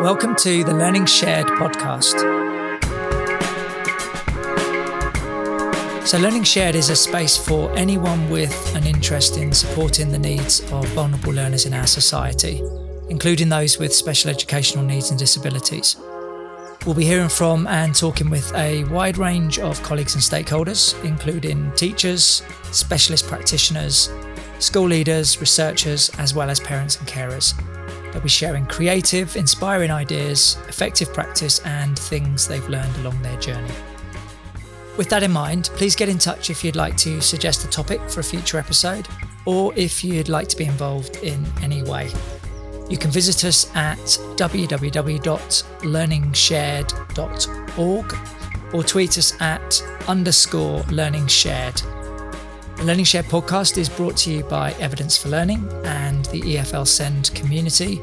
Welcome to the Learning Shared podcast. So, Learning Shared is a space for anyone with an interest in supporting the needs of vulnerable learners in our society, including those with special educational needs and disabilities. We'll be hearing from and talking with a wide range of colleagues and stakeholders, including teachers, specialist practitioners, school leaders, researchers, as well as parents and carers. They'll be sharing creative, inspiring ideas, effective practice, and things they've learned along their journey. With that in mind, please get in touch if you'd like to suggest a topic for a future episode or if you'd like to be involved in any way. You can visit us at www.learningshared.org or tweet us at underscore learning shared. The Learning Share podcast is brought to you by Evidence for Learning and the EFL SEND community.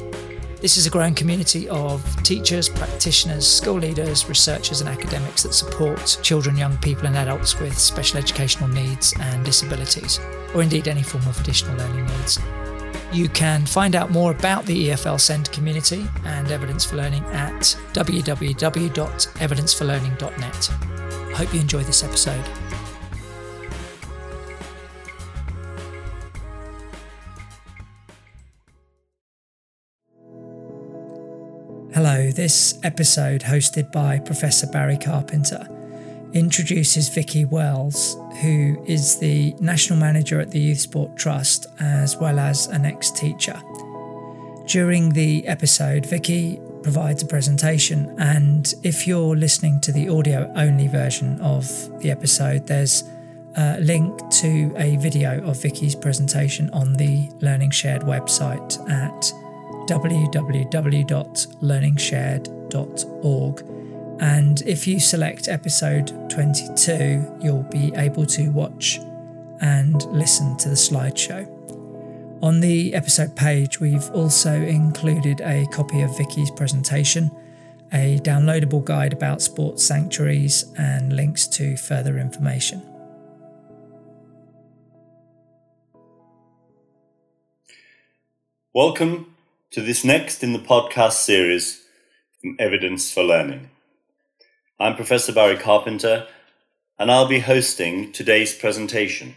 This is a growing community of teachers, practitioners, school leaders, researchers, and academics that support children, young people, and adults with special educational needs and disabilities, or indeed any form of additional learning needs. You can find out more about the EFL SEND community and Evidence for Learning at www.evidenceforlearning.net. I hope you enjoy this episode. Hello, this episode, hosted by Professor Barry Carpenter, introduces Vicky Wells, who is the National Manager at the Youth Sport Trust as well as an ex teacher. During the episode, Vicky provides a presentation, and if you're listening to the audio only version of the episode, there's a link to a video of Vicky's presentation on the Learning Shared website at www.learningshared.org. And if you select episode 22, you'll be able to watch and listen to the slideshow. On the episode page, we've also included a copy of Vicky's presentation, a downloadable guide about sports sanctuaries, and links to further information. Welcome to this next in the podcast series from Evidence for Learning. I'm Professor Barry Carpenter, and I'll be hosting today's presentation.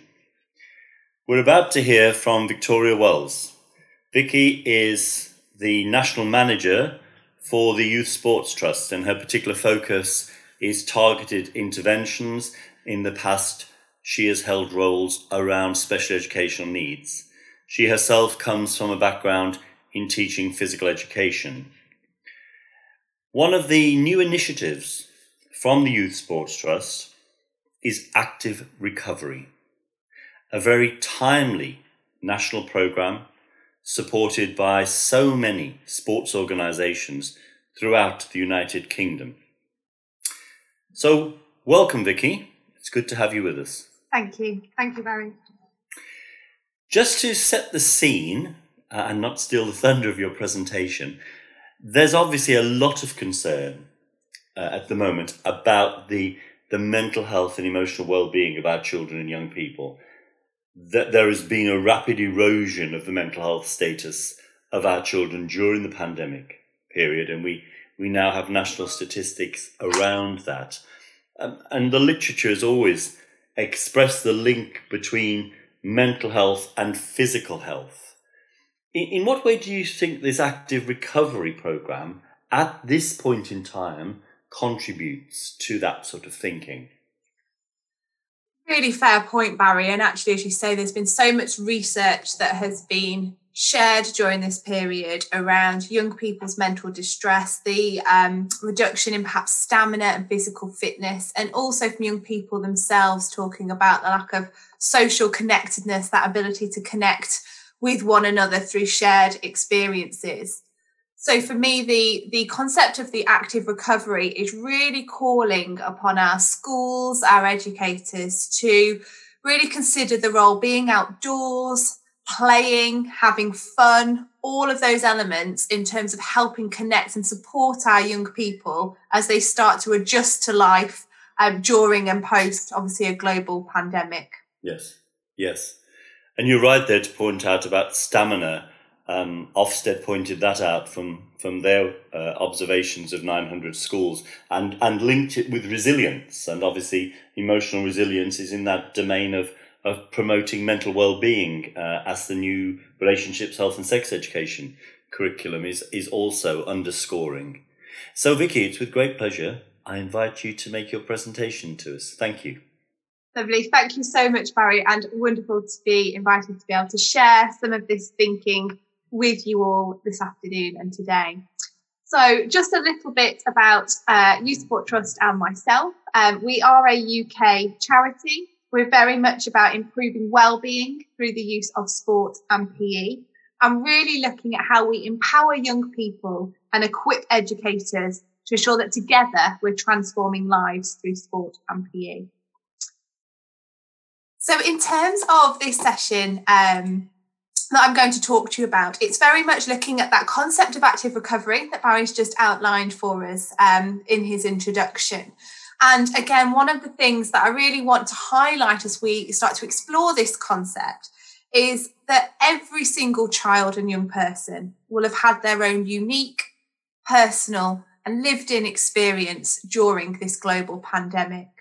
We're about to hear from Victoria Wells. Vicky is the National Manager for the Youth Sports Trust, and her particular focus is targeted interventions. In the past, she has held roles around special educational needs. She herself comes from a background in teaching physical education. One of the new initiatives from the Youth Sports Trust is Active Recovery, a very timely national programme supported by so many sports organisations throughout the United Kingdom. So, welcome, Vicky. It's good to have you with us. Thank you. Thank you, Barry. Just to set the scene uh, and not steal the thunder of your presentation, there's obviously a lot of concern uh, at the moment about the the mental health and emotional well-being of our children and young people. That there has been a rapid erosion of the mental health status of our children during the pandemic period, and we we now have national statistics around that. Um, and the literature has always expressed the link between mental health and physical health. In, in what way do you think this active recovery program at this point in time contributes to that sort of thinking? Really fair point, Barry. And actually, as you say, there's been so much research that has been shared during this period around young people's mental distress, the um, reduction in perhaps stamina and physical fitness, and also from young people themselves talking about the lack of social connectedness, that ability to connect with one another through shared experiences. So for me, the, the concept of the active recovery is really calling upon our schools, our educators to really consider the role being outdoors, playing, having fun, all of those elements in terms of helping connect and support our young people as they start to adjust to life um, during and post, obviously, a global pandemic. Yes, yes. And you're right there to point out about stamina Um, Ofsted pointed that out from from their uh, observations of 900 schools and and linked it with resilience. And obviously, emotional resilience is in that domain of of promoting mental well-being uh, as the new relationships, health, and sex education curriculum is is also underscoring. So, Vicky, it's with great pleasure I invite you to make your presentation to us. Thank you. Lovely. Thank you so much, Barry, and wonderful to be invited to be able to share some of this thinking with you all this afternoon and today. So, just a little bit about uh, Youth Sport Trust and myself. Um, we are a UK charity. We're very much about improving well-being through the use of sport and PE. and really looking at how we empower young people and equip educators to ensure that together we're transforming lives through sport and PE. So, in terms of this session um, that I'm going to talk to you about, it's very much looking at that concept of active recovery that Barry's just outlined for us um, in his introduction. And again, one of the things that I really want to highlight as we start to explore this concept is that every single child and young person will have had their own unique, personal, and lived in experience during this global pandemic.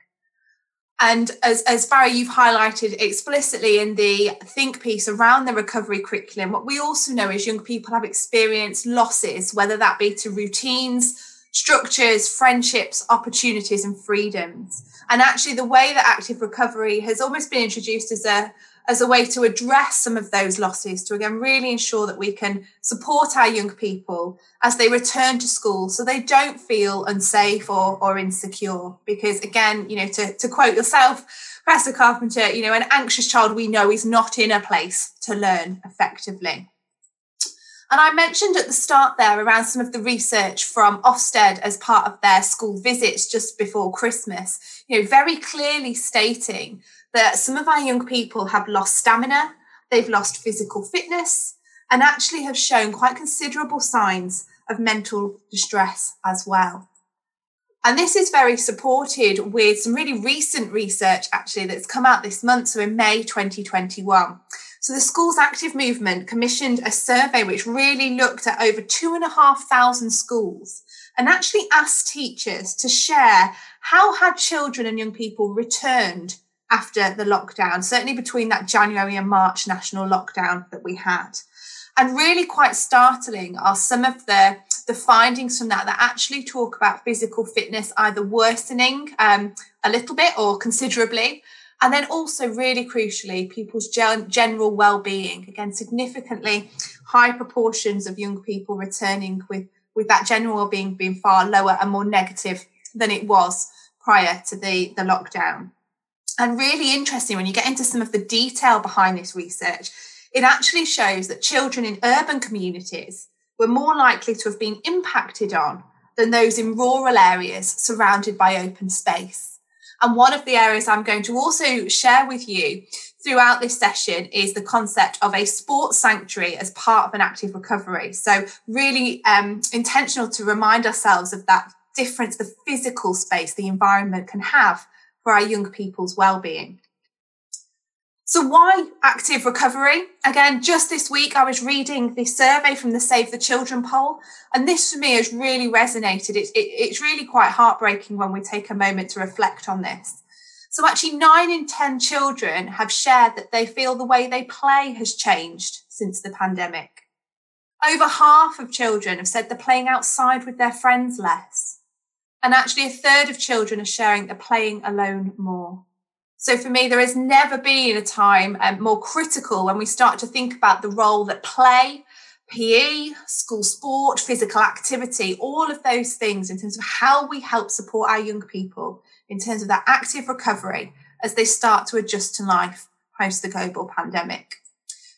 And as, as Barry, you've highlighted explicitly in the think piece around the recovery curriculum, what we also know is young people have experienced losses, whether that be to routines, structures, friendships, opportunities, and freedoms. And actually, the way that active recovery has almost been introduced as a as a way to address some of those losses, to again really ensure that we can support our young people as they return to school so they don't feel unsafe or, or insecure. Because again, you know, to, to quote yourself, Professor Carpenter, you know, an anxious child we know is not in a place to learn effectively. And I mentioned at the start there around some of the research from Ofsted as part of their school visits just before Christmas, you know, very clearly stating that some of our young people have lost stamina, they've lost physical fitness, and actually have shown quite considerable signs of mental distress as well. And this is very supported with some really recent research, actually, that's come out this month, so in May 2021. So, the Schools Active Movement commissioned a survey which really looked at over two and a half thousand schools and actually asked teachers to share how had children and young people returned after the lockdown, certainly between that January and March national lockdown that we had. And really quite startling are some of the, the findings from that that actually talk about physical fitness either worsening um, a little bit or considerably. And then also, really crucially, people's gen- general well-being. Again, significantly high proportions of young people returning with, with that general well-being being far lower and more negative than it was prior to the, the lockdown. And really interesting when you get into some of the detail behind this research, it actually shows that children in urban communities were more likely to have been impacted on than those in rural areas surrounded by open space. And one of the areas I'm going to also share with you throughout this session is the concept of a sports sanctuary as part of an active recovery. So, really um, intentional to remind ourselves of that difference the physical space the environment can have for our young people's well-being. So why active recovery? Again, just this week I was reading the survey from the Save the Children poll, and this for me has really resonated. It's, it, it's really quite heartbreaking when we take a moment to reflect on this. So actually, nine in 10 children have shared that they feel the way they play has changed since the pandemic. Over half of children have said they're playing outside with their friends less. And actually, a third of children are sharing they're playing alone more. So for me, there has never been a time um, more critical when we start to think about the role that play, PE, school sport, physical activity, all of those things in terms of how we help support our young people in terms of that active recovery as they start to adjust to life post the global pandemic.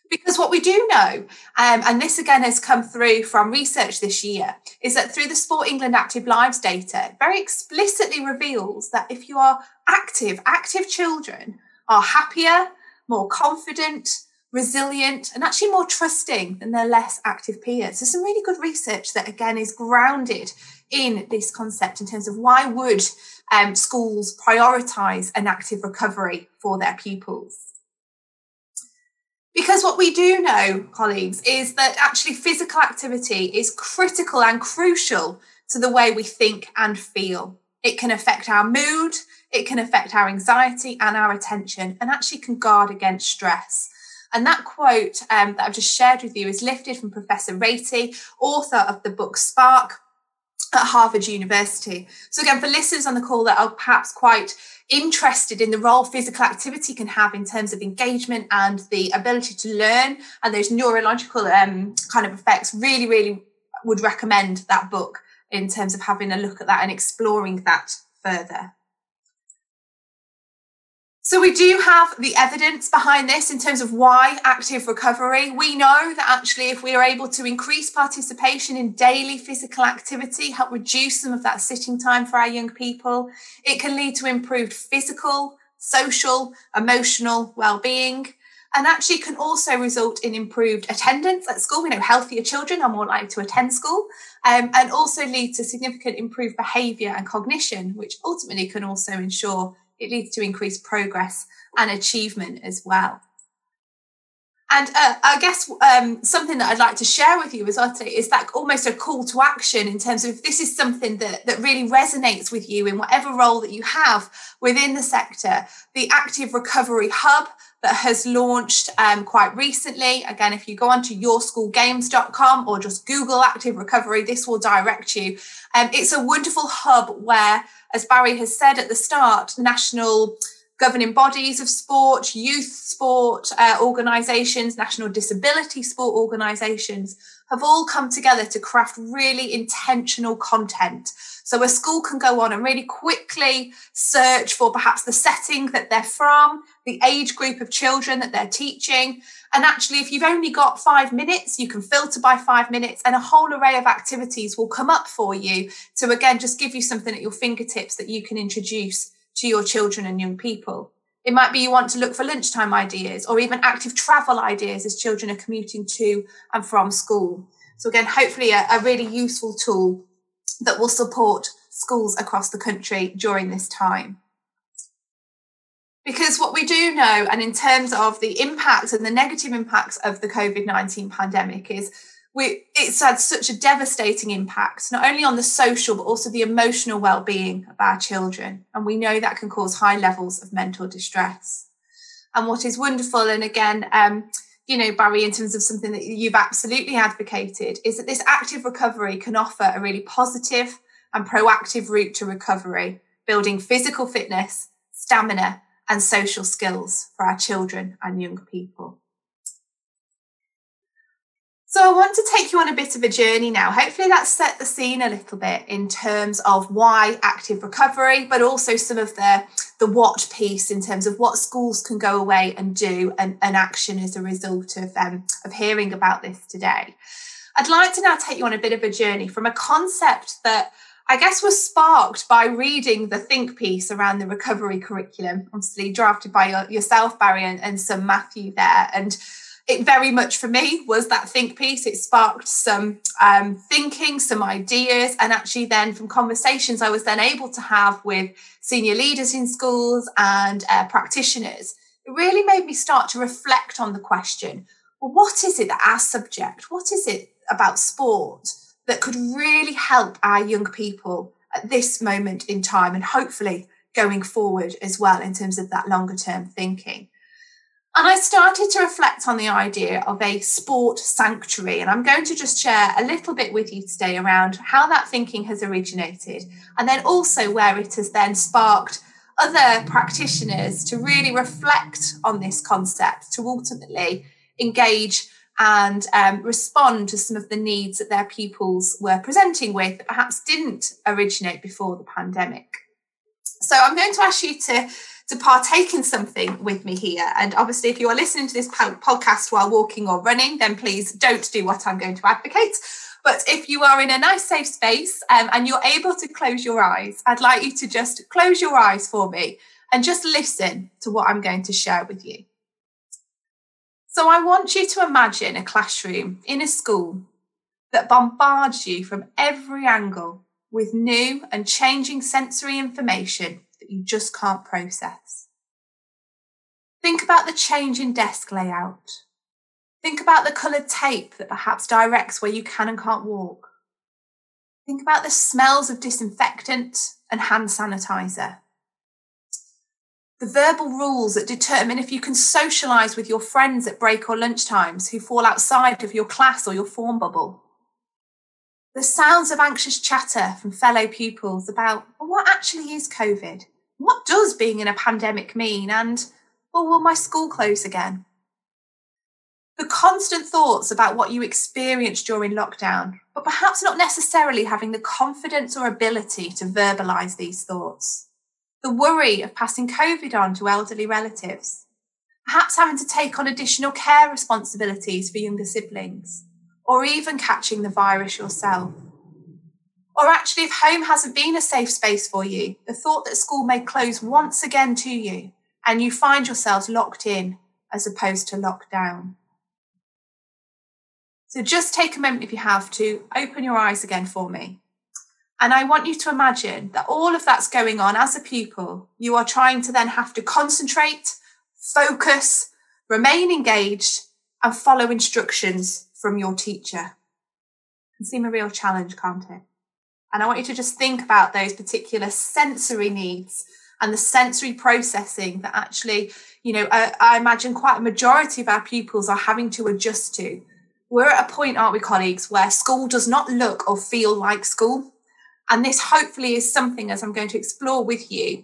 Because what we do know, um, and this again has come through from research this year, is that through the Sport England Active Lives data, very explicitly reveals that if you are active, active children are happier, more confident, resilient, and actually more trusting than their less active peers. There's some really good research that again is grounded in this concept in terms of why would um, schools prioritise an active recovery for their pupils. Because what we do know, colleagues, is that actually physical activity is critical and crucial to the way we think and feel. It can affect our mood, it can affect our anxiety and our attention, and actually can guard against stress. And that quote um, that I've just shared with you is lifted from Professor Ratey, author of the book Spark at Harvard University. So, again, for listeners on the call that are perhaps quite interested in the role physical activity can have in terms of engagement and the ability to learn and those neurological um, kind of effects, really, really would recommend that book in terms of having a look at that and exploring that further. So we do have the evidence behind this in terms of why active recovery. We know that actually if we are able to increase participation in daily physical activity, help reduce some of that sitting time for our young people, it can lead to improved physical, social, emotional well-being and actually can also result in improved attendance at school. We know healthier children are more likely to attend school um, and also lead to significant improved behaviour and cognition, which ultimately can also ensure it leads to increased progress and achievement as well. And uh, I guess um, something that I'd like to share with you as well is that almost a call to action in terms of this is something that, that really resonates with you in whatever role that you have within the sector, the Active Recovery Hub that has launched um, quite recently. Again, if you go onto yourschoolgames.com or just Google Active Recovery, this will direct you. Um, it's a wonderful hub where, as Barry has said at the start, national governing bodies of sport, youth sport uh, organisations, national disability sport organisations have all come together to craft really intentional content. So a school can go on and really quickly search for perhaps the setting that they're from, the age group of children that they're teaching. And actually, if you've only got five minutes, you can filter by five minutes and a whole array of activities will come up for you to again just give you something at your fingertips that you can introduce to your children and young people. It might be you want to look for lunchtime ideas or even active travel ideas as children are commuting to and from school. So, again, hopefully, a, a really useful tool that will support schools across the country during this time. Because what we do know, and in terms of the impacts and the negative impacts of the COVID 19 pandemic, is we, it's had such a devastating impact, not only on the social, but also the emotional well being of our children. And we know that can cause high levels of mental distress. And what is wonderful, and again, um, you know, Barry, in terms of something that you've absolutely advocated, is that this active recovery can offer a really positive and proactive route to recovery, building physical fitness, stamina, and social skills for our children and young people. So I want to take you on a bit of a journey now. Hopefully that set the scene a little bit in terms of why active recovery, but also some of the, the what piece in terms of what schools can go away and do and, and action as a result of, um, of hearing about this today. I'd like to now take you on a bit of a journey from a concept that I guess was sparked by reading the think piece around the recovery curriculum, obviously drafted by your, yourself, Barry, and, and some Matthew there. And it very much for me was that think piece. It sparked some um, thinking, some ideas, and actually then from conversations I was then able to have with senior leaders in schools and uh, practitioners, it really made me start to reflect on the question: well, what is it that our subject, what is it about sport that could really help our young people at this moment in time, and hopefully going forward as well in terms of that longer term thinking? And I started to reflect on the idea of a sport sanctuary. And I'm going to just share a little bit with you today around how that thinking has originated and then also where it has then sparked other practitioners to really reflect on this concept to ultimately engage and um, respond to some of the needs that their pupils were presenting with that perhaps didn't originate before the pandemic. So I'm going to ask you to to partake in something with me here. And obviously, if you are listening to this podcast while walking or running, then please don't do what I'm going to advocate. But if you are in a nice, safe space um, and you're able to close your eyes, I'd like you to just close your eyes for me and just listen to what I'm going to share with you. So, I want you to imagine a classroom in a school that bombards you from every angle with new and changing sensory information that you just can't process. Think about the change in desk layout, Think about the coloured tape that perhaps directs where you can and can't walk. Think about the smells of disinfectant and hand sanitizer. The verbal rules that determine if you can socialise with your friends at break or lunch times who fall outside of your class or your form bubble. The sounds of anxious chatter from fellow pupils about well, what actually is COVID? What does being in a pandemic mean? And well, will my school close again? the constant thoughts about what you experienced during lockdown, but perhaps not necessarily having the confidence or ability to verbalize these thoughts. The worry of passing COVID on to elderly relatives, perhaps having to take on additional care responsibilities for younger siblings, or even catching the virus yourself. Or actually, if home hasn't been a safe space for you, the thought that school may close once again to you and you find yourselves locked in as opposed to locked down. So just take a moment if you have to open your eyes again for me. And I want you to imagine that all of that's going on as a pupil. You are trying to then have to concentrate, focus, remain engaged, and follow instructions from your teacher. It can seem a real challenge, can't it? And I want you to just think about those particular sensory needs and the sensory processing that actually, you know, I, I imagine quite a majority of our pupils are having to adjust to we're at a point, aren't we, colleagues, where school does not look or feel like school. And this hopefully is something, as I'm going to explore with you,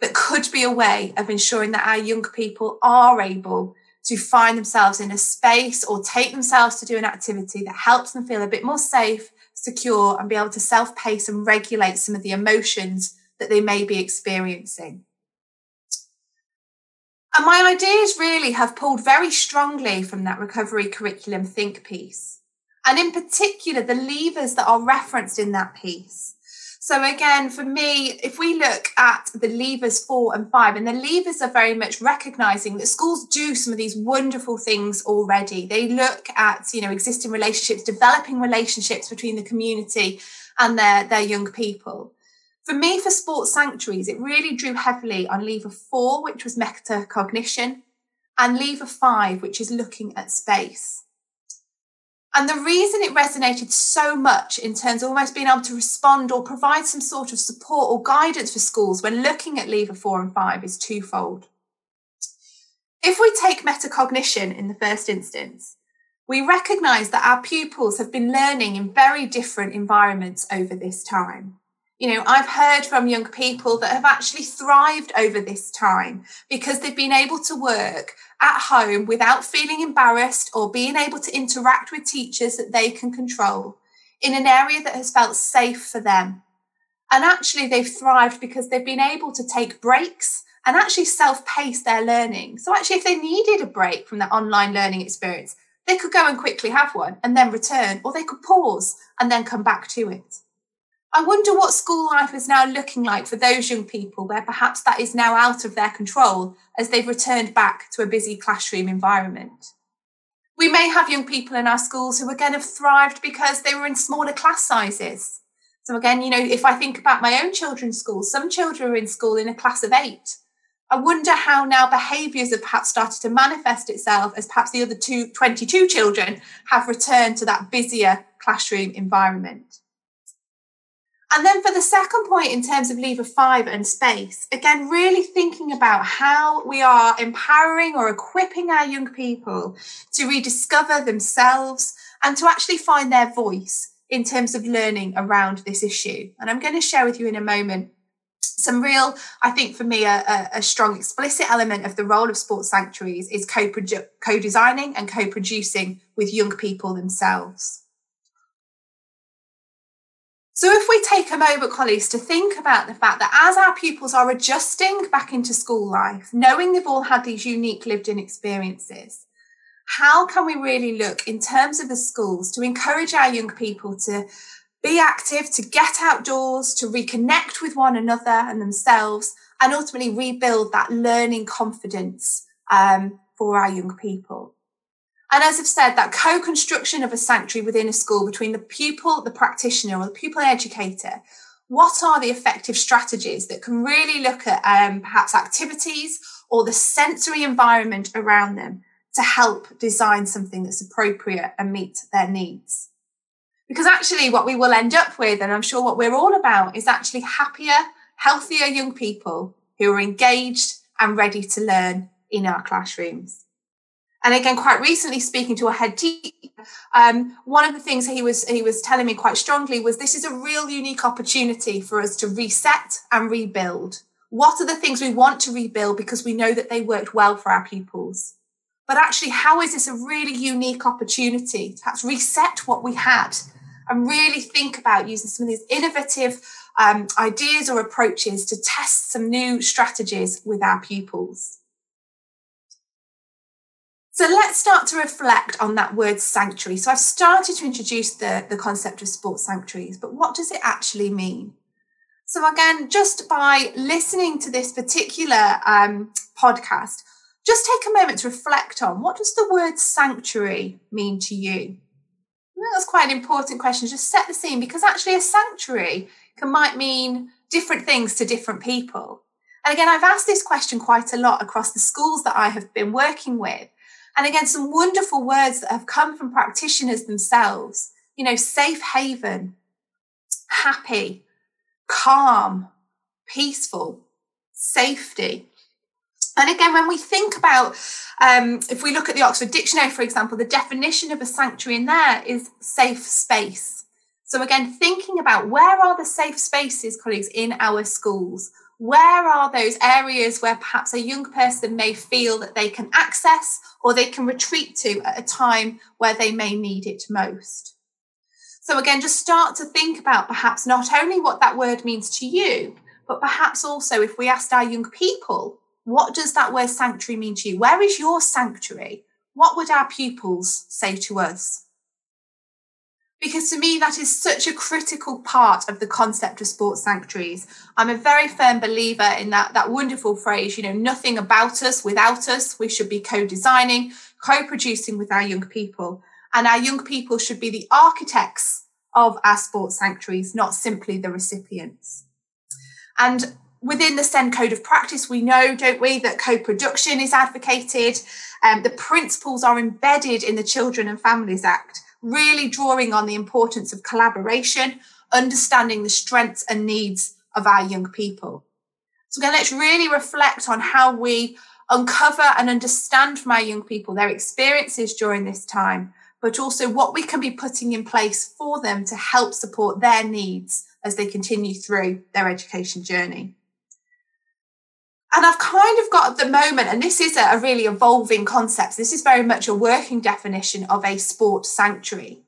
that could be a way of ensuring that our young people are able to find themselves in a space or take themselves to do an activity that helps them feel a bit more safe, secure, and be able to self pace and regulate some of the emotions that they may be experiencing. And my ideas really have pulled very strongly from that recovery curriculum think piece. And in particular, the levers that are referenced in that piece. So again, for me, if we look at the levers four and five, and the levers are very much recognizing that schools do some of these wonderful things already. They look at, you know, existing relationships, developing relationships between the community and their, their young people. For me, for sports sanctuaries, it really drew heavily on lever four, which was metacognition, and lever five, which is looking at space. And the reason it resonated so much in terms of almost being able to respond or provide some sort of support or guidance for schools when looking at lever four and five is twofold. If we take metacognition in the first instance, we recognise that our pupils have been learning in very different environments over this time you know, I've heard from young people that have actually thrived over this time because they've been able to work at home without feeling embarrassed or being able to interact with teachers that they can control in an area that has felt safe for them. And actually, they've thrived because they've been able to take breaks and actually self pace their learning. So, actually, if they needed a break from that online learning experience, they could go and quickly have one and then return, or they could pause and then come back to it. I wonder what school life is now looking like for those young people where perhaps that is now out of their control as they've returned back to a busy classroom environment. We may have young people in our schools who again have thrived because they were in smaller class sizes. So again, you know, if I think about my own children's schools, some children are in school in a class of eight. I wonder how now behaviours have perhaps started to manifest itself as perhaps the other two, 22 children have returned to that busier classroom environment. And then for the second point, in terms of lever five and space, again, really thinking about how we are empowering or equipping our young people to rediscover themselves and to actually find their voice in terms of learning around this issue. And I'm going to share with you in a moment some real, I think for me, a, a strong explicit element of the role of sports sanctuaries is co designing and co producing with young people themselves. So, if we take a moment, colleagues, to think about the fact that as our pupils are adjusting back into school life, knowing they've all had these unique lived in experiences, how can we really look in terms of the schools to encourage our young people to be active, to get outdoors, to reconnect with one another and themselves, and ultimately rebuild that learning confidence um, for our young people? And as I've said, that co construction of a sanctuary within a school between the pupil, the practitioner, or the pupil educator, what are the effective strategies that can really look at um, perhaps activities or the sensory environment around them to help design something that's appropriate and meet their needs. Because actually, what we will end up with, and I'm sure what we're all about, is actually happier, healthier young people who are engaged and ready to learn in our classrooms. And again, quite recently, speaking to a head teacher, um, one of the things he was he was telling me quite strongly was this is a real unique opportunity for us to reset and rebuild. What are the things we want to rebuild because we know that they worked well for our pupils? But actually, how is this a really unique opportunity to perhaps reset what we had and really think about using some of these innovative um, ideas or approaches to test some new strategies with our pupils? So let's start to reflect on that word sanctuary. So I've started to introduce the, the concept of sports sanctuaries, but what does it actually mean? So again, just by listening to this particular um, podcast, just take a moment to reflect on what does the word sanctuary mean to you? That's quite an important question. Just set the scene because actually a sanctuary can might mean different things to different people. And again, I've asked this question quite a lot across the schools that I have been working with. And again, some wonderful words that have come from practitioners themselves. You know, safe haven, happy, calm, peaceful, safety. And again, when we think about, um, if we look at the Oxford Dictionary, for example, the definition of a sanctuary in there is safe space. So again, thinking about where are the safe spaces, colleagues, in our schools? Where are those areas where perhaps a young person may feel that they can access or they can retreat to at a time where they may need it most? So, again, just start to think about perhaps not only what that word means to you, but perhaps also if we asked our young people, what does that word sanctuary mean to you? Where is your sanctuary? What would our pupils say to us? Because to me that is such a critical part of the concept of sports sanctuaries. I'm a very firm believer in that that wonderful phrase you know nothing about us without us we should be co-designing co-producing with our young people. And our young people should be the architects of our sports sanctuaries not simply the recipients. And within the SEND Code of Practice, we know, don't we, that co production is advocated. Um, the principles are embedded in the Children and Families Act really drawing on the importance of collaboration, understanding the strengths and needs of our young people. So again, let's really reflect on how we uncover and understand from our young people their experiences during this time, but also what we can be putting in place for them to help support their needs as they continue through their education journey. And I've kind of got at the moment, and this is a really evolving concept. This is very much a working definition of a sport sanctuary.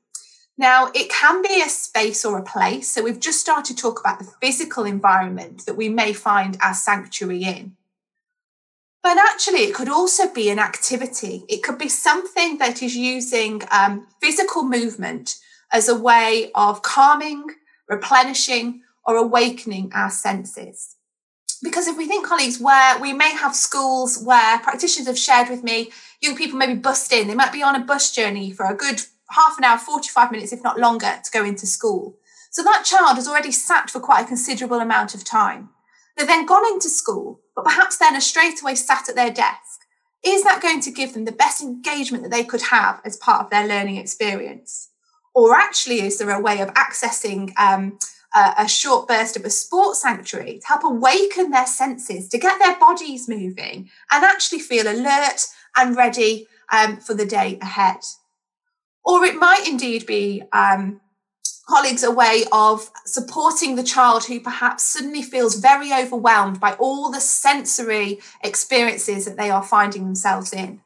Now, it can be a space or a place. So we've just started to talk about the physical environment that we may find our sanctuary in. But actually, it could also be an activity. It could be something that is using um, physical movement as a way of calming, replenishing, or awakening our senses because if we think colleagues where we may have schools where practitioners have shared with me young people maybe bust in. They might be on a bus journey for a good half an hour 45 minutes if not longer to go into school. So that child has already sat for quite a considerable amount of time. They've then gone into school but perhaps then are straight away sat at their desk. Is that going to give them the best engagement that they could have as part of their learning experience? Or actually is there a way of accessing um, a, short burst of a sports sanctuary to help awaken their senses, to get their bodies moving and actually feel alert and ready um, for the day ahead. Or it might indeed be um, colleagues a way of supporting the child who perhaps suddenly feels very overwhelmed by all the sensory experiences that they are finding themselves in.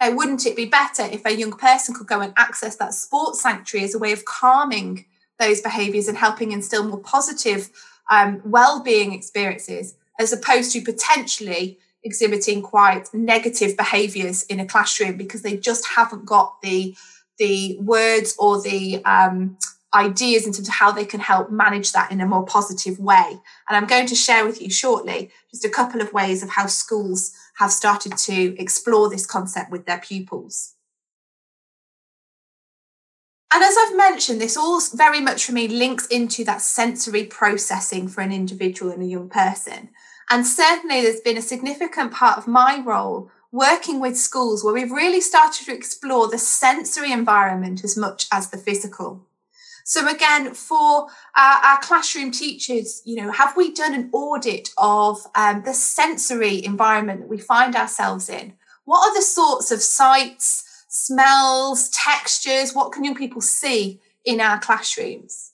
Now, wouldn't it be better if a young person could go and access that sports sanctuary as a way of calming those behaviors and helping instill more positive um, well-being experiences as opposed to potentially exhibiting quite negative behaviors in a classroom because they just haven't got the the words or the um, ideas in terms of how they can help manage that in a more positive way. And I'm going to share with you shortly just a couple of ways of how schools have started to explore this concept with their pupils. And as I've mentioned, this all very much for me links into that sensory processing for an individual and a young person. And certainly there's been a significant part of my role working with schools where we've really started to explore the sensory environment as much as the physical. So again, for our, our classroom teachers, you know, have we done an audit of um, the sensory environment that we find ourselves in? What are the sorts of sights, smells, textures? What can young people see in our classrooms?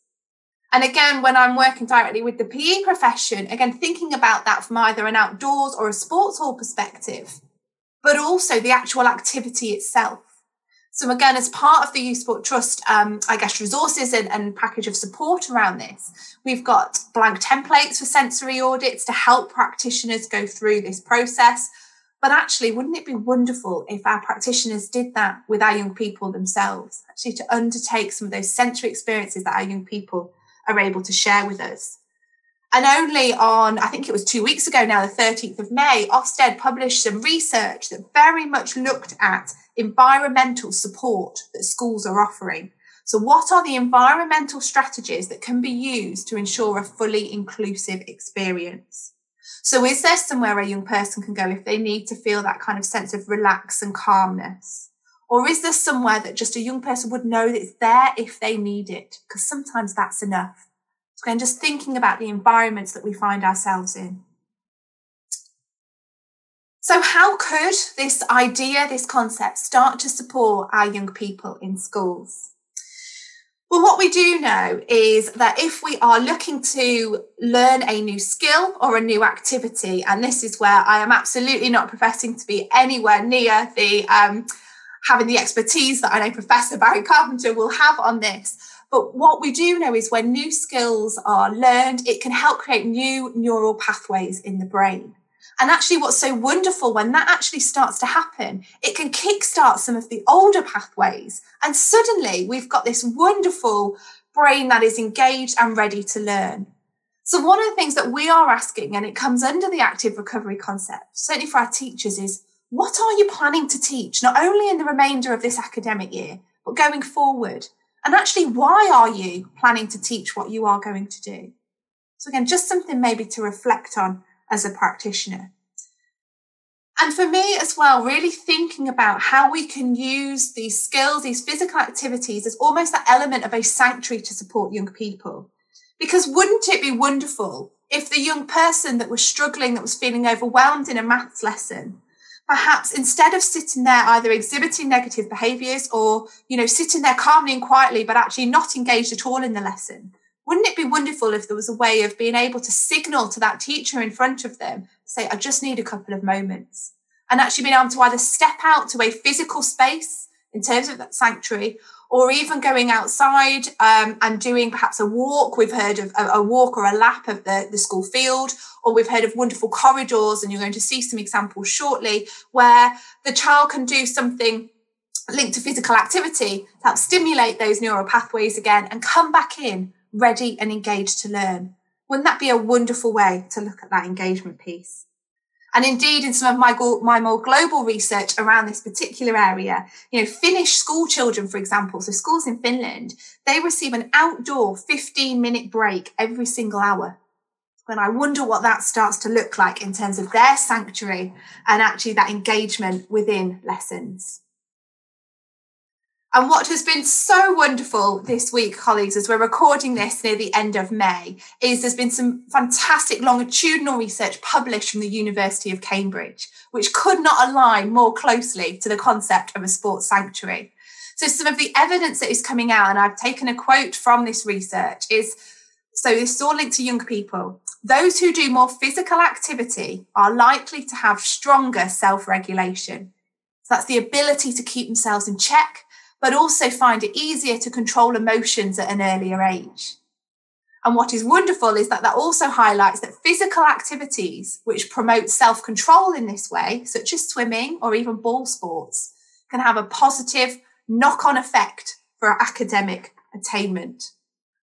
And again, when I'm working directly with the PE profession, again, thinking about that from either an outdoors or a sports hall perspective, but also the actual activity itself. So again, as part of the Youth Sport Trust, um, I guess resources and, and package of support around this, we've got blank templates for sensory audits to help practitioners go through this process. But actually, wouldn't it be wonderful if our practitioners did that with our young people themselves, actually to undertake some of those sensory experiences that our young people are able to share with us? And only on, I think it was two weeks ago now, the 13th of May, Ofsted published some research that very much looked at environmental support that schools are offering. So, what are the environmental strategies that can be used to ensure a fully inclusive experience? So, is there somewhere a young person can go if they need to feel that kind of sense of relax and calmness? Or is there somewhere that just a young person would know that it's there if they need it? Because sometimes that's enough and just thinking about the environments that we find ourselves in. So, how could this idea, this concept, start to support our young people in schools? Well, what we do know is that if we are looking to learn a new skill or a new activity, and this is where I am absolutely not professing to be anywhere near the um, having the expertise that I know Professor Barry Carpenter will have on this, but what we do know is when new skills are learned, it can help create new neural pathways in the brain. And actually, what's so wonderful when that actually starts to happen, it can kickstart some of the older pathways. And suddenly we've got this wonderful brain that is engaged and ready to learn. So, one of the things that we are asking, and it comes under the active recovery concept, certainly for our teachers, is what are you planning to teach, not only in the remainder of this academic year, but going forward? And actually, why are you planning to teach what you are going to do? So, again, just something maybe to reflect on as a practitioner. And for me as well, really thinking about how we can use these skills, these physical activities as almost that element of a sanctuary to support young people. Because wouldn't it be wonderful if the young person that was struggling, that was feeling overwhelmed in a maths lesson, perhaps instead of sitting there either exhibiting negative behaviors or you know sitting there calmly and quietly but actually not engaged at all in the lesson wouldn't it be wonderful if there was a way of being able to signal to that teacher in front of them say i just need a couple of moments and actually being able to either step out to a physical space in terms of that sanctuary or even going outside um, and doing perhaps a walk. We've heard of a, a, walk or a lap of the, the school field, or we've heard of wonderful corridors, and you're going to see some examples shortly where the child can do something linked to physical activity help stimulate those neural pathways again and come back in ready and engaged to learn. Wouldn't that be a wonderful way to look at that engagement piece? And indeed, in some of my, my more global research around this particular area, you know, Finnish school children, for example, so schools in Finland, they receive an outdoor 15 minute break every single hour. And I wonder what that starts to look like in terms of their sanctuary and actually that engagement within lessons. And what has been so wonderful this week, colleagues, as we're recording this near the end of May, is there's been some fantastic longitudinal research published from the University of Cambridge, which could not align more closely to the concept of a sports sanctuary. So, some of the evidence that is coming out, and I've taken a quote from this research, is so this is all linked to young people. Those who do more physical activity are likely to have stronger self regulation. So, that's the ability to keep themselves in check but also find it easier to control emotions at an earlier age. And what is wonderful is that that also highlights that physical activities which promote self control in this way, such as swimming or even ball sports, can have a positive knock on effect for academic attainment.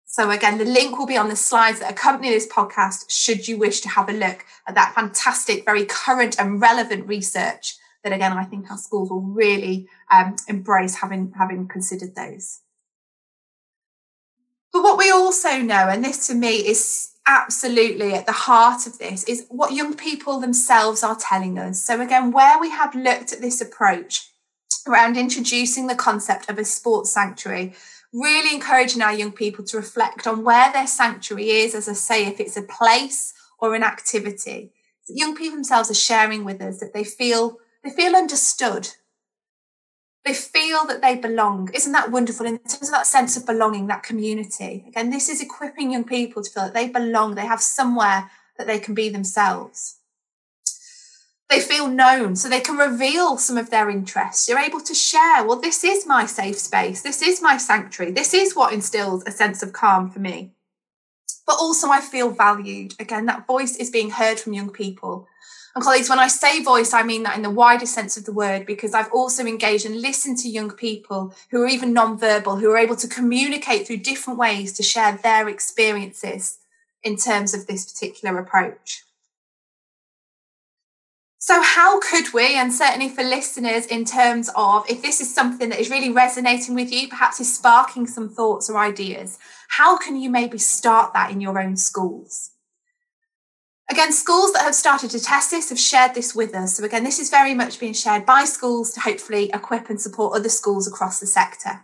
So, again, the link will be on the slides that accompany this podcast, should you wish to have a look at that fantastic, very current and relevant research that again, I think our schools will really um, embrace having having considered those. But what we also know, and this to me is absolutely at the heart of this is what young people themselves are telling us. So, again, where we have looked at this approach around introducing the concept of a sports sanctuary, really encouraging our young people to reflect on where their sanctuary is, as I say, if it's a place or an activity. Young people themselves are sharing with us that they feel they feel understood. They feel that they belong. Isn't that wonderful? In terms of that sense of belonging, that community? Again, this is equipping young people to feel that they belong, they have somewhere that they can be themselves. They feel known so they can reveal some of their interests. You're able to share well this is my safe space. This is my sanctuary. This is what instills a sense of calm for me. But also i feel valued. Again that voice is being heard from young people and colleagues when i say voice i mean that in the widest sense of the word because i've also engaged and listened to young people who are even non-verbal who are able to communicate through different ways to share their experiences in terms of this particular approach so, how could we, and certainly for listeners, in terms of if this is something that is really resonating with you, perhaps is sparking some thoughts or ideas, how can you maybe start that in your own schools? Again, schools that have started to test this have shared this with us. So, again, this is very much being shared by schools to hopefully equip and support other schools across the sector.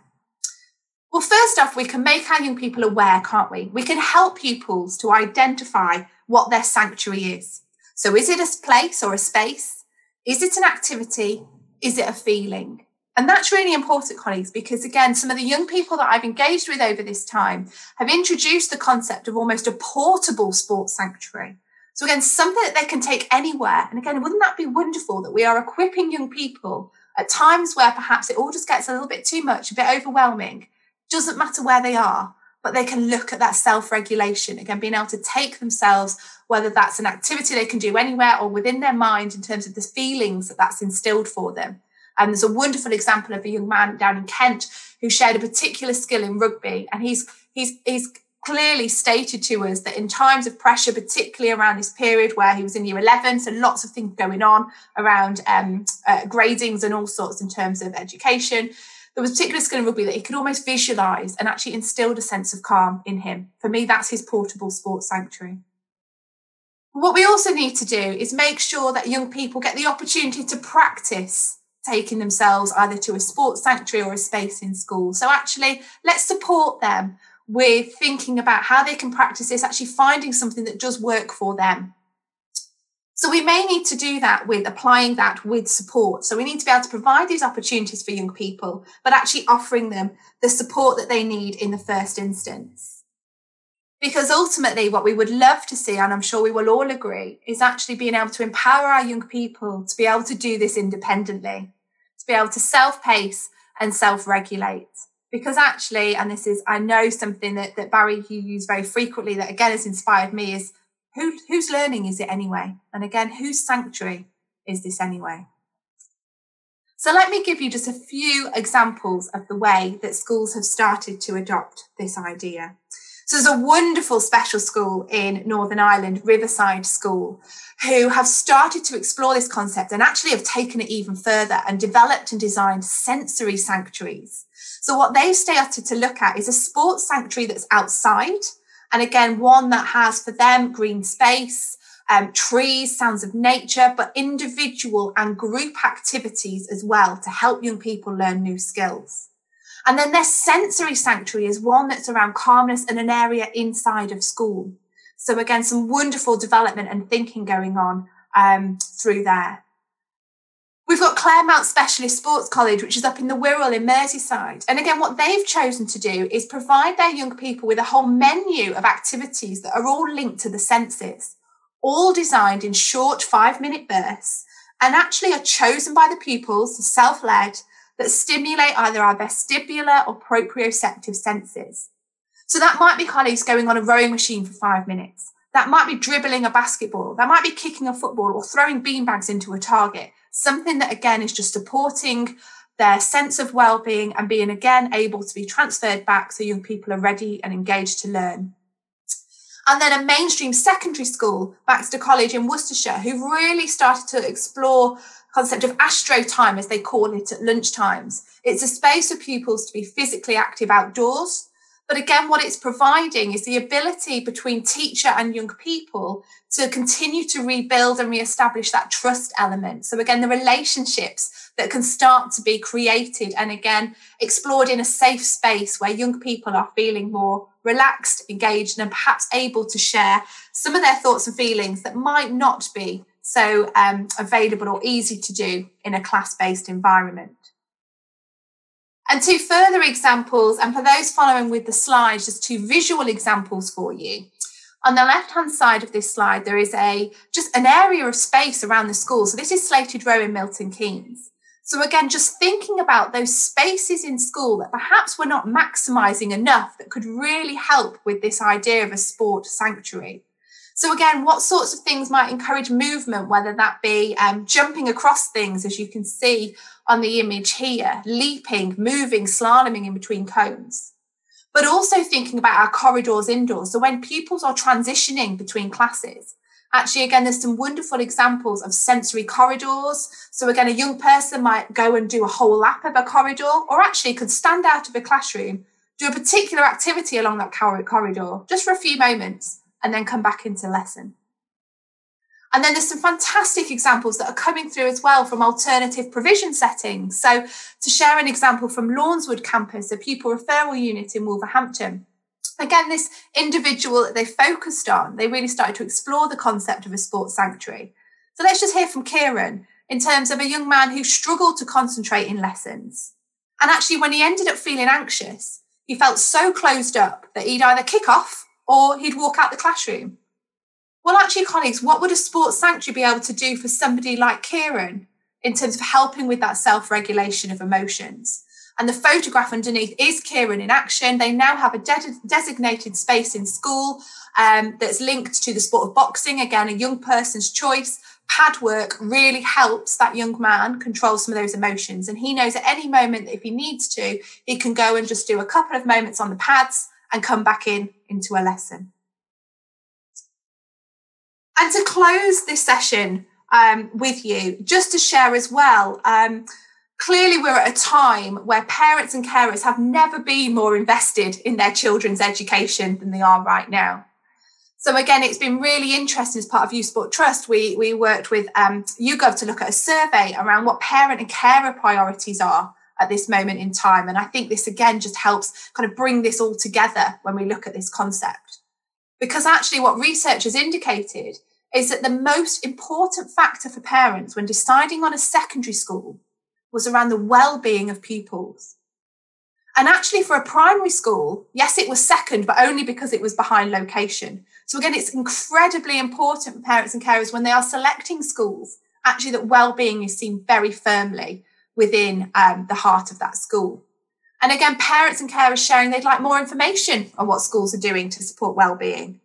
Well, first off, we can make our young people aware, can't we? We can help pupils to identify what their sanctuary is. So, is it a place or a space? Is it an activity? Is it a feeling? And that's really important, colleagues, because again, some of the young people that I've engaged with over this time have introduced the concept of almost a portable sports sanctuary. So, again, something that they can take anywhere. And again, wouldn't that be wonderful that we are equipping young people at times where perhaps it all just gets a little bit too much, a bit overwhelming? Doesn't matter where they are, but they can look at that self regulation, again, being able to take themselves whether that's an activity they can do anywhere or within their mind in terms of the feelings that that's instilled for them. And there's a wonderful example of a young man down in Kent who shared a particular skill in rugby, and he's he's he's clearly stated to us that in times of pressure, particularly around this period where he was in year 11, so lots of things going on around um, uh, gradings and all sorts in terms of education, there was particular skill in rugby that he could almost visualize and actually instilled a sense of calm in him. For me, that's his portable sports sanctuary. What we also need to do is make sure that young people get the opportunity to practice taking themselves either to a sports sanctuary or a space in school. So, actually, let's support them with thinking about how they can practice this, actually finding something that does work for them. So, we may need to do that with applying that with support. So, we need to be able to provide these opportunities for young people, but actually offering them the support that they need in the first instance. Because ultimately, what we would love to see, and I'm sure we will all agree, is actually being able to empower our young people to be able to do this independently, to be able to self pace and self regulate. Because actually, and this is, I know something that, that Barry, you use very frequently that again has inspired me is who, whose learning is it anyway? And again, whose sanctuary is this anyway? So let me give you just a few examples of the way that schools have started to adopt this idea. So there's a wonderful special school in Northern Ireland, Riverside School, who have started to explore this concept and actually have taken it even further and developed and designed sensory sanctuaries. So what they've started to look at is a sports sanctuary that's outside. And again, one that has for them green space, um, trees, sounds of nature, but individual and group activities as well to help young people learn new skills. And then their sensory sanctuary is one that's around calmness in an area inside of school. So again, some wonderful development and thinking going on um, through there. We've got Clare Mount Specialist Sports College, which is up in the Wirral in Merseyside. And again, what they've chosen to do is provide their young people with a whole menu of activities that are all linked to the senses, all designed in short five minute bursts and actually are chosen by the pupils, self led, that stimulate either our vestibular or proprioceptive senses. So that might be colleagues going on a rowing machine for five minutes. That might be dribbling a basketball. That might be kicking a football or throwing beanbags into a target. Something that again is just supporting their sense of well-being and being again able to be transferred back so young people are ready and engaged to learn. And then a mainstream secondary school, Baxter College in Worcestershire, who really started to explore concept of astro time, as they call it at lunch times. It's a space for pupils to be physically active outdoors. But again, what it's providing is the ability between teacher and young people to continue to rebuild and re-establish that trust element. So again, the relationships that can start to be created and again explored in a safe space where young people are feeling more relaxed, engaged, and perhaps able to share some of their thoughts and feelings that might not be so um, available or easy to do in a class-based environment. And two further examples, and for those following with the slides, just two visual examples for you. On the left-hand side of this slide, there is a just an area of space around the school. So this is Slated Row in Milton Keynes. So again, just thinking about those spaces in school that perhaps we're not maximising enough that could really help with this idea of a sport sanctuary. So again, what sorts of things might encourage movement, whether that be um, jumping across things, as you can see on the image here, leaping, moving, slaloming in between cones. But also thinking about our corridors indoors. So when pupils are transitioning between classes, actually, again, there's some wonderful examples of sensory corridors. So again, a young person might go and do a whole lap of a corridor, or actually could stand out of a classroom, do a particular activity along that corridor just for a few moments, and then come back into lesson. And then there's some fantastic examples that are coming through as well from alternative provision settings. So to share an example from Lawnswood campus, a pupil referral unit in Wolverhampton. Again, this individual that they focused on, they really started to explore the concept of a sports sanctuary. So let's just hear from Kieran in terms of a young man who struggled to concentrate in lessons. And actually, when he ended up feeling anxious, he felt so closed up that he'd either kick off or he'd walk out the classroom. Well, actually, colleagues, what would a sports sanctuary be able to do for somebody like Kieran in terms of helping with that self regulation of emotions? And the photograph underneath is Kieran in action. They now have a de- designated space in school um, that's linked to the sport of boxing. Again, a young person's choice. Pad work really helps that young man control some of those emotions. And he knows at any moment that if he needs to, he can go and just do a couple of moments on the pads and come back in into a lesson. And to close this session um, with you, just to share as well, um, clearly we're at a time where parents and carers have never been more invested in their children's education than they are right now. So again, it's been really interesting as part of Sport Trust. We we worked with um, YouGov to look at a survey around what parent and carer priorities are at this moment in time, and I think this again just helps kind of bring this all together when we look at this concept. Because actually, what research has indicated is that the most important factor for parents when deciding on a secondary school was around the well-being of pupils. And actually, for a primary school, yes, it was second, but only because it was behind location. So again, it's incredibly important for parents and carers when they are selecting schools, actually that well-being is seen very firmly within um, the heart of that school. And again, parents and carers sharing they'd like more information on what schools are doing to support well-being.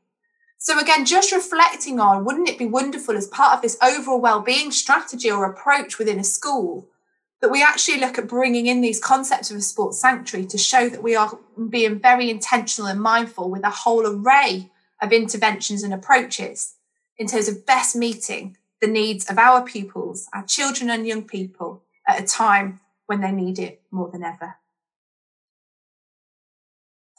So again, just reflecting on, wouldn't it be wonderful as part of this overall well-being strategy or approach within a school that we actually look at bringing in these concepts of a sports sanctuary to show that we are being very intentional and mindful with a whole array of interventions and approaches in terms of best meeting the needs of our pupils, our children and young people at a time when they need it more than ever.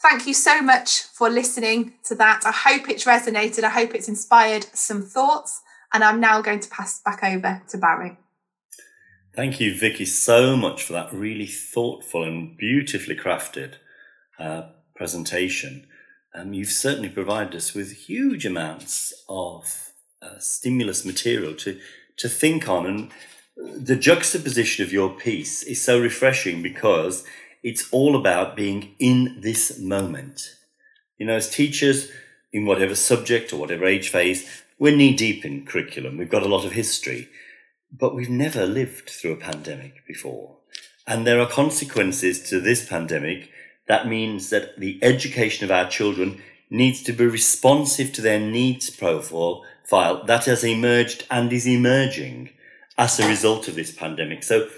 Thank you so much for listening to that. I hope it's resonated. I hope it's inspired some thoughts. And I'm now going to pass back over to Barry. Thank you, Vicky, so much for that really thoughtful and beautifully crafted uh, presentation. Um, you've certainly provided us with huge amounts of uh, stimulus material to, to think on. And the juxtaposition of your piece is so refreshing because it's all about being in this moment. You know, as teachers, in whatever subject or whatever age phase, we're knee deep in curriculum. We've got a lot of history, but we've never lived through a pandemic before. And there are consequences to this pandemic. That means that the education of our children needs to be responsive to their needs profile that has emerged and is emerging as a result of this pandemic. So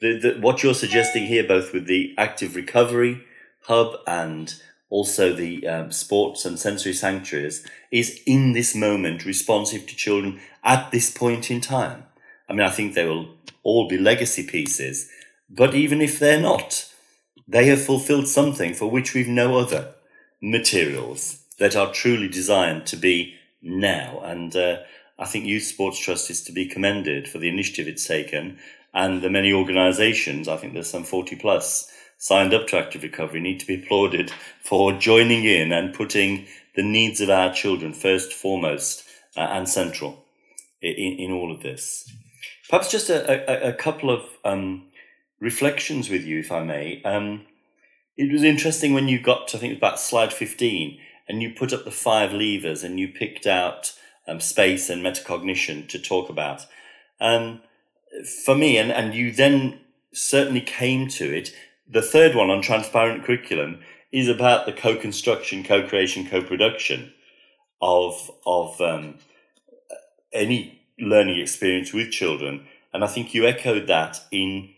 the, the, what you're suggesting here, both with the active recovery hub and also the um, sports and sensory sanctuaries, is in this moment responsive to children at this point in time. I mean, I think they will all be legacy pieces, but even if they're not, they have fulfilled something for which we've no other materials that are truly designed to be now. And uh, I think Youth Sports Trust is to be commended for the initiative it's taken and the many organisations, I think there's some 40 plus, signed up to active recovery need to be applauded for joining in and putting the needs of our children first, foremost, uh, and central in, in all of this. Perhaps just a, a, a couple of um, reflections with you, if I may. Um, it was interesting when you got to, I think it was about slide 15, and you put up the five levers and you picked out um, space and metacognition to talk about. Um, for me, and, and you then certainly came to it, the third one on transparent curriculum is about the co-construction, co-creation, co-production of of um, any learning experience with children. And I think you echoed that in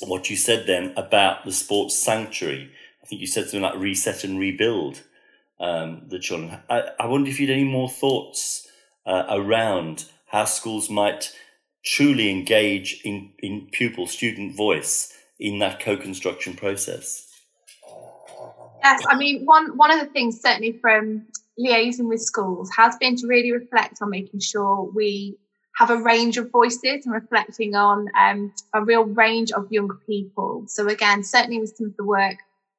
what you said then about the sports sanctuary. I think you said something like reset and rebuild um, the children. I, I wonder if you had any more thoughts uh, around how schools might truly engage in, in pupil student voice in that co-construction process. Yes, I mean one one of the things certainly from liaising with schools has been to really reflect on making sure we have a range of voices and reflecting on um, a real range of young people. So again, certainly with some of the work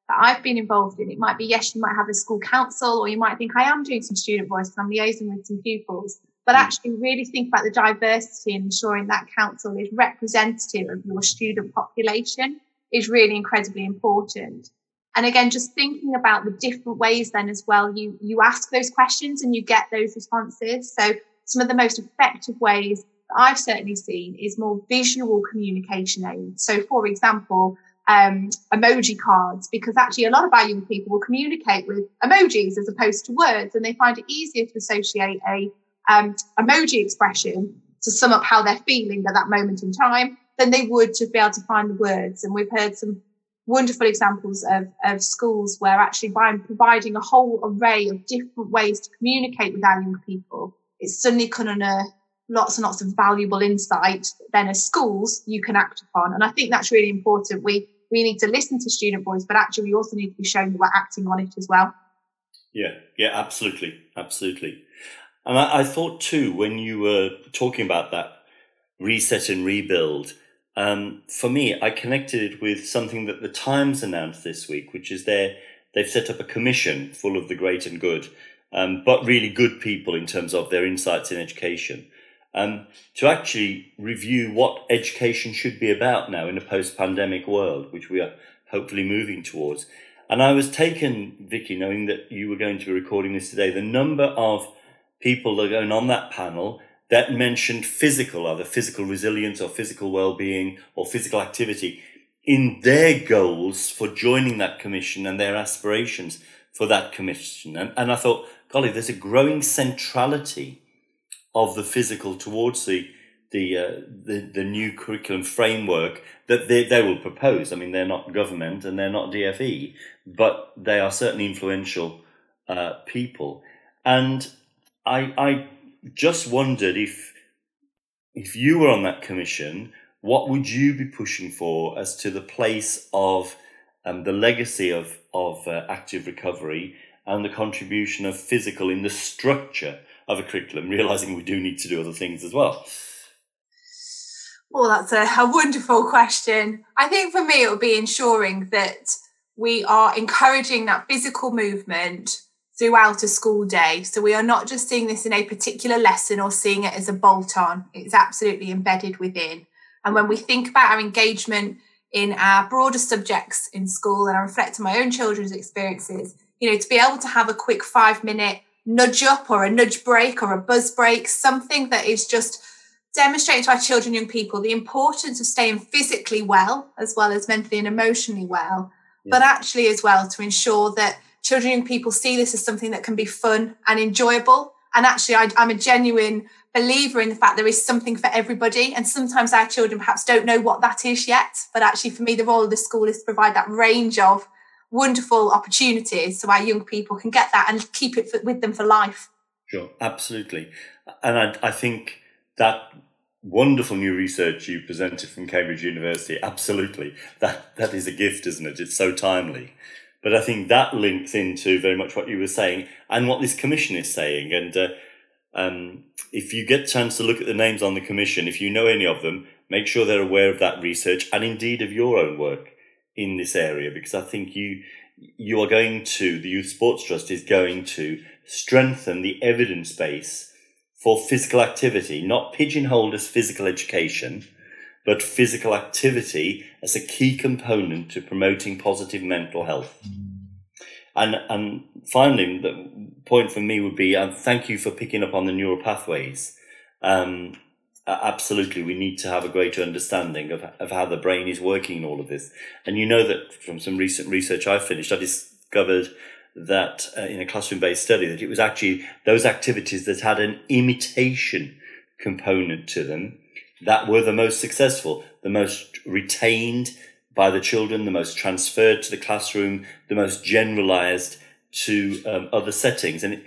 that I've been involved in, it might be, yes, you might have a school council, or you might think I am doing some student voice and I'm liaising with some pupils, but mm. actually really think about the diversity and ensuring that council is representative of your student population is really incredibly important. And again, just thinking about the different ways then as well, you, you ask those questions and you get those responses. So some of the most effective ways that I've certainly seen is more visual communication aids. So for example, um, emoji cards because actually a lot of our young people will communicate with emojis as opposed to words and they find it easier to associate a um, emoji expression to sum up how they're feeling at that moment in time than they would to be able to find the words. And we've heard some wonderful examples of, of schools where actually by providing a whole array of different ways to communicate with our young people it's suddenly can unearth lots and lots of valuable insight then as schools you can act upon. And i think that's really important. We we need to listen to student voice, but actually we also need to be shown that we're acting on it as well. Yeah, yeah, absolutely, absolutely. And I, I thought too, when you were talking about that reset and rebuild, um, for me, I connected it with something that the Times announced this week, which is their they've set up a commission full of the great and good, um, but really good people in terms of their insights in education um, to actually review what education should be about now in a post-pandemic world, which we are hopefully moving towards. And I was taken, Vicky, knowing that you were going to be recording this today, the number of people that are going on that panel that mentioned physical, either physical resilience or physical well-being or physical activity in their goals for joining that commission and their aspirations for that commission. And, and I thought, golly, there's a growing centrality of the physical towards the the uh, the, the new curriculum framework that they, they will propose. I mean, they're not government and they're not DFE, but they are certainly influential uh, people. And I I just wondered if if you were on that commission, what would you be pushing for as to the place of um, the legacy of of uh, active recovery and the contribution of physical in the structure of a curriculum, realizing we do need to do other things as well? Well, that's a, a wonderful question. I think for me, it would be ensuring that we are encouraging that physical movement throughout a school day. So we are not just seeing this in a particular lesson or seeing it as a bolt on, it's absolutely embedded within. And when we think about our engagement in our broader subjects in school and I reflect on my own children's experiences, you know, to be able to have a quick five minute nudge up or a nudge break or a buzz break, something that is just demonstrating to our children, young people, the importance of staying physically well as well as mentally and emotionally well, yeah. but actually as well to ensure that children, young people see this as something that can be fun and enjoyable. And actually, I, I'm a genuine believer in the fact there is something for everybody. And sometimes our children perhaps don't know what that is yet. But actually, for me, the role of the school is to provide that range of wonderful opportunities so our young people can get that and keep it for, with them for life. Sure, absolutely. And I, I think that wonderful new research you presented from Cambridge University. Absolutely. That, that is a gift, isn't it? It's so timely. But I think that links into very much what you were saying and what this commission is saying. And uh, um, if you get a chance to look at the names on the commission, if you know any of them, make sure they're aware of that research and indeed of your own work in this area, because I think you you are going to the Youth Sports Trust is going to strengthen the evidence base for physical activity, not pigeonholed as physical education, but physical activity as a key component to promoting positive mental health. And, and finally, the point for me would be uh, thank you for picking up on the neural pathways. Um, absolutely, we need to have a greater understanding of, of how the brain is working in all of this. And you know that from some recent research I finished, I discovered that uh, in a classroom based study that it was actually those activities that had an imitation component to them that were the most successful, the most retained by the children, the most transferred to the classroom, the most generalized to um, other settings. And it,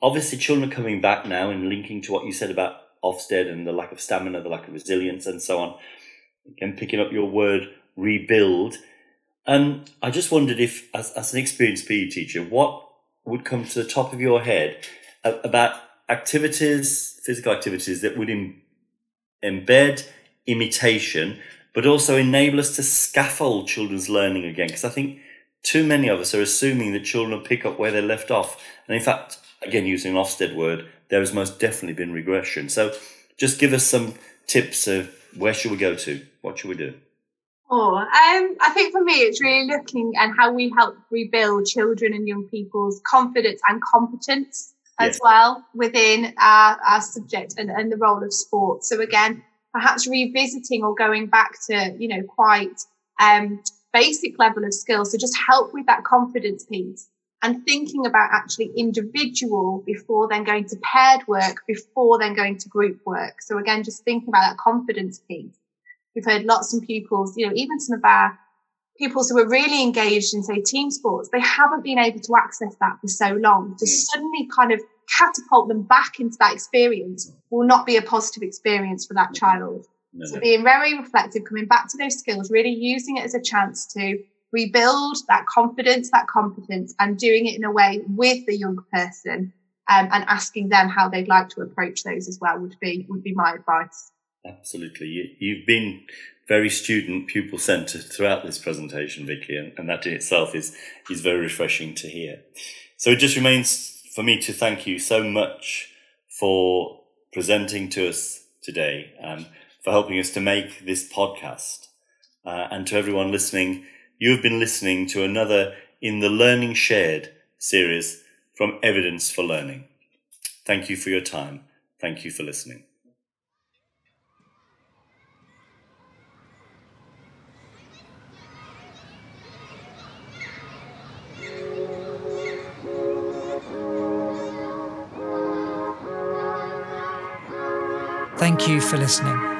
obviously, children are coming back now and linking to what you said about Ofsted and the lack of stamina, the lack of resilience, and so on. Again, picking up your word rebuild I just wondered if, as, as an experienced PE teacher, what would come to the top of your head about activities, physical activities that would Im- embed imitation, but also enable us to scaffold children's learning again. Because I think too many of us are assuming that children will pick up where they left off. And in fact, again, using an Ofsted word, there has most definitely been regression. So just give us some tips of where should we go to? What should we do? Oh, um, I think for me, it's really looking at how we help rebuild children and young people's confidence and competence as well within our, our subject and, and the role of sport. So again, perhaps revisiting or going back to, you know, quite um, basic level of skills So just help with that confidence piece and thinking about actually individual before then going to paired work, before then going to group work. So again, just thinking about that confidence piece We've heard lots of pupils, you know, even some of our pupils who are really engaged in, say, team sports, they haven't been able to access that for so long. To suddenly kind of catapult them back into that experience will not be a positive experience for that child. No, so being very reflective, coming back to those skills, really using it as a chance to rebuild that confidence, that competence, and doing it in a way with the young person um, and asking them how they'd like to approach those as well would be would be my advice. Absolutely. You, have been very student pupil centered throughout this presentation, Vicky, and, and, that in itself is, is very refreshing to hear. So it just remains for me to thank you so much for presenting to us today, and for helping us to make this podcast. Uh, and to everyone listening, you have been listening to another in the Learning Shared series from Evidence for Learning. Thank you for your time. Thank you for listening. Thank you for listening.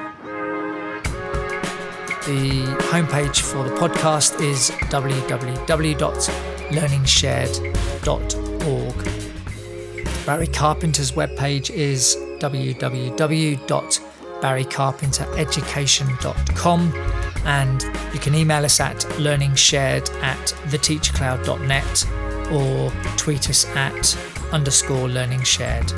The homepage for the podcast is www.learningshared.org. Barry Carpenter's webpage is www.barrycarpentereducation.com and you can email us at learningshared at theteachercloud.net or tweet us at underscore learningshared.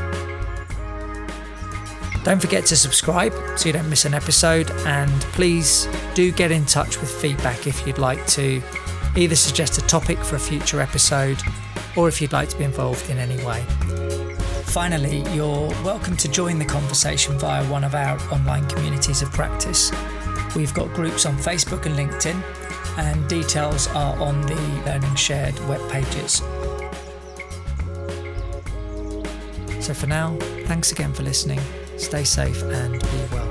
Don't forget to subscribe so you don't miss an episode, and please do get in touch with feedback if you'd like to either suggest a topic for a future episode or if you'd like to be involved in any way. Finally, you're welcome to join the conversation via one of our online communities of practice. We've got groups on Facebook and LinkedIn, and details are on the Learning Shared web pages. So for now, thanks again for listening Stay safe and be well.